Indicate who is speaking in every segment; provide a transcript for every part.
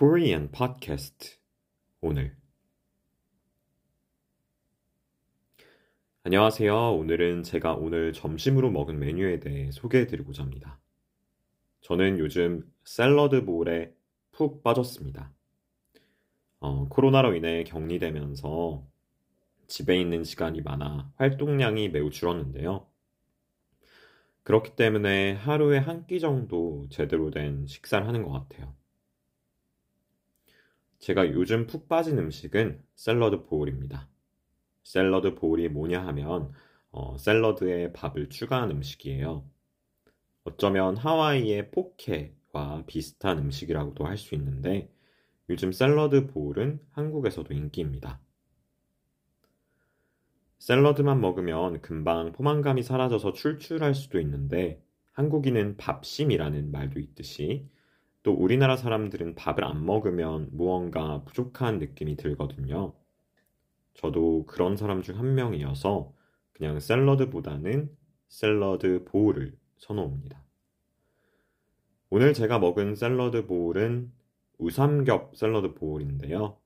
Speaker 1: Korean Podcast 오늘 안녕하세요. 오늘은 제가 오늘 점심으로 먹은 메뉴에 대해 소개해 드리고자 합니다. 저는 요즘 샐러드 볼에 푹 빠졌습니다. 어, 코로나로 인해 격리되면서 집에 있는 시간이 많아 활동량이 매우 줄었는데요. 그렇기 때문에 하루에 한 끼 정도 제대로 된 식사를 하는 것 같아요. 제가 요즘 푹 빠진 음식은 샐러드 보울입니다. 샐러드 보울이 뭐냐 하면 어, 샐러드에 밥을 추가한 음식이에요. 어쩌면 하와이의 포케와 비슷한 음식이라고도 할 수 있는데 요즘 샐러드 보울은 한국에서도 인기입니다. 샐러드만 먹으면 금방 포만감이 사라져서 출출할 수도 있는데 한국인은 밥심이라는 말도 있듯이 또 우리나라 사람들은 밥을 안 먹으면 무언가 부족한 느낌이 들거든요. 저도 그런 사람 중 한 명이어서 그냥 샐러드보다는 샐러드 보울을 선호합니다. 오늘 제가 먹은 샐러드 보울은 우삼겹 샐러드 보울인데요.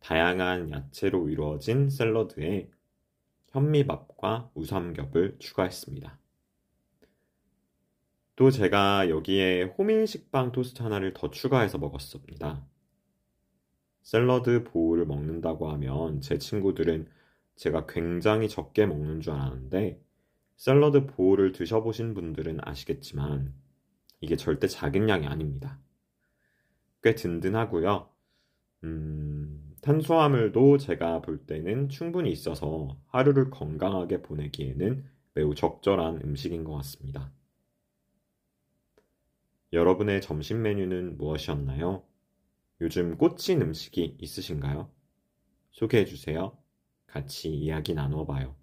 Speaker 1: 다양한 야채로 이루어진 샐러드에 현미밥과 우삼겹을 추가했습니다. 또 제가 여기에 호밀 식빵 토스트 하나를 더 추가해서 먹었습니다. 샐러드 보울을 먹는다고 하면 제 친구들은 제가 굉장히 적게 먹는 줄 알았는데 샐러드 보울을 드셔보신 분들은 아시겠지만 이게 절대 작은 양이 아닙니다. 꽤 든든하고요. 음, 탄수화물도 제가 볼 때는 충분히 있어서 하루를 건강하게 보내기에는 매우 적절한 음식인 것 같습니다. 여러분의 점심 메뉴는 무엇이었나요? 요즘 꽂힌 음식이 있으신가요? 소개해 주세요. 같이 이야기 나누어 봐요.